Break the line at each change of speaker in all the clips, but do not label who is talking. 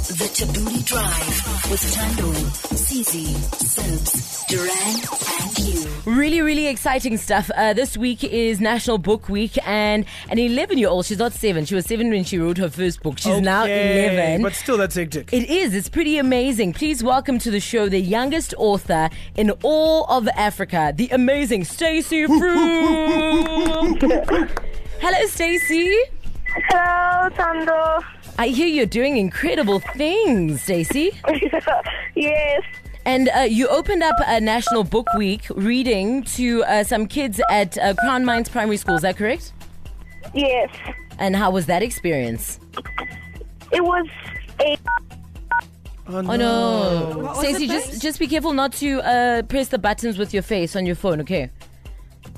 The Thabooty Drive with Thando, CZ, Serbs, Duran, and you.
Really, really exciting stuff. Uh, this week is National Book Week, and an 11 year old, she's not seven, she was seven when she wrote her first book. She's now 11.
But still, that's hectic.
It is. It's pretty amazing. Please welcome to the show the youngest author in all of Africa, the amazing Stacey Fru. Hello, Stacey.
Hello, Thando.
I hear you're doing incredible things, Stacey.
yes,
And uh, you opened up a National Book Week reading to uh, some kids at uh, Crown Mines Primary School. Is that correct?
yes.
And how was that experience?
It was a
Oh no, Stacey, just just be careful not to uh, press the buttons with your face on your phone. Okay.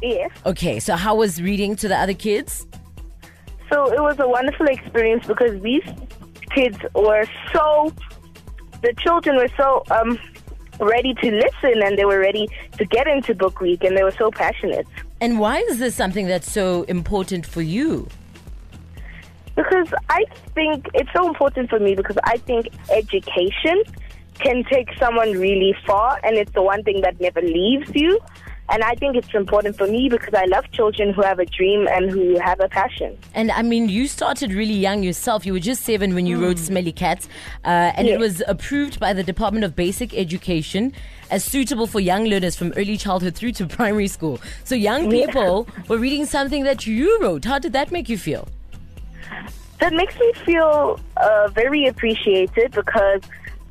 yes.
Okay. So how was reading to the other kids?
So it was a wonderful experience because these kids were so, the children were so um ready to listen and they were ready to get into book week and they were so passionate.
And why is this something that's so important for you?
Because I think it's so important for me because I think education can take someone really far and it's the one thing that never leaves you. And I think it's important for me because I love children who have a dream and who have a passion.
And I mean, you started really young yourself. You were just seven when you wrote Smelly Cats, uh, and it was approved by the Department of Basic Education as suitable for young learners from early childhood through to primary school. So young people were reading something that you wrote. How did that make you feel?
That makes me feel uh, very appreciated because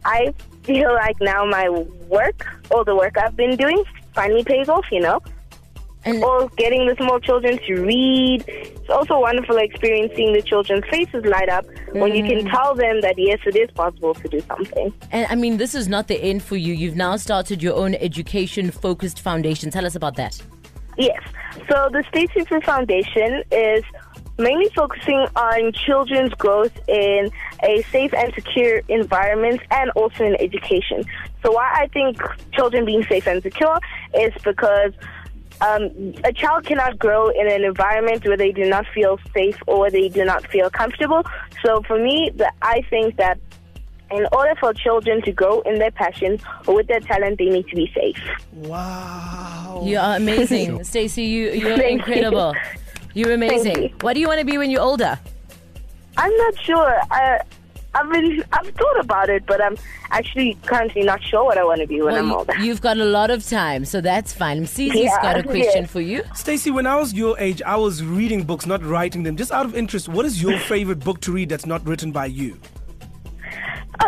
I feel like now my work, all the work I've been doing, finally pays off, you know?
And
Or getting the small children to read. It's also wonderful experiencing the children's faces light up when you can mm. tell them that, yes, it is possible to do something.
and I mean, this is not the end for you. You've now started your own education-focused foundation. Tell us about that.
Yes. So the Stacey Fru Foundation is mainly focusing on children's growth in a safe and secure environment and also in education. So why I think children being safe and secure is because um, a child cannot grow in an environment where they do not feel safe or they do not feel comfortable. So for me, the, I think that in order for children to grow in their passion or with their talent, they need to be safe.
Wow.
You are amazing, Stacey. You you're
Thank you.
incredible. You're amazing.
you.
What do you want to be when you're older?
I'm not sure. I, I've been, I've thought about it, but I'm actually currently not sure what I want to be when I'm older.
you, you've got a lot of time, so that's fine. Cece's
Yeah,
got a question
yeah.
for you.
Stacey, when I was your age, I was reading books, not writing them. Just out of interest, what is your favorite book to read that's not written by you?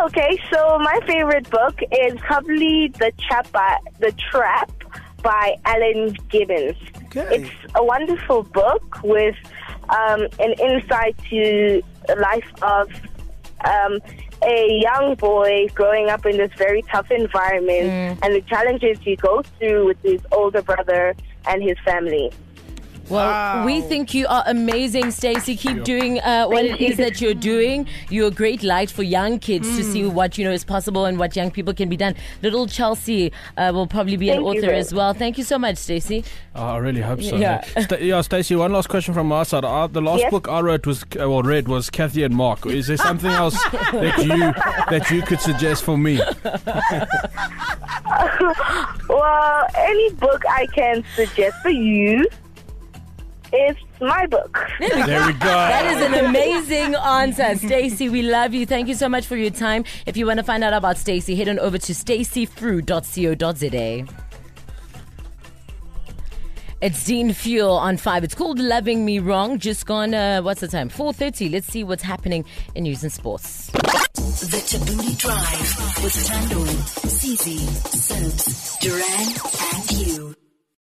Okay, so my favorite book is probably the Trap by the Trap by Alan Gibbons.
Okay.
It's a wonderful book with um, an insight to the life of um, a young boy growing up in this very tough environment and the challenges he goes through with his older brother and his family.
Well,
Wow.
we think you are amazing, Stacey. Keep doing uh, what
Thank
it is
you.
that you're doing. You're a great light for young kids to
Hmm.
see what you know is possible and what young people can be done. Little Chelsea uh, will probably be an
Thank you
author
very
as well. Thank you so much, Stacey.
Oh, I really hope so.
Yeah.
Yeah, Sta- yeah Stacey. One last question from my side. Uh, the last
Yes.
book I wrote was, uh, well, read was Kathy and Mark. Is there something else that you that you could suggest for me?
Well, any book I can suggest for you is my book.
There we go.
That is an amazing answer, Stacey, We love you. Thank you so much for your time. If you want to find out about Stacey, head on over to staceyfru.co.za. It's Dean Fuel on five. It's called "Loving Me Wrong." Just gone. Uh, what's the time? Four thirty. Let's see what's happening in news and sports.
The Thabooty Drive with Thando, CZ, Serbs, Duran, and you.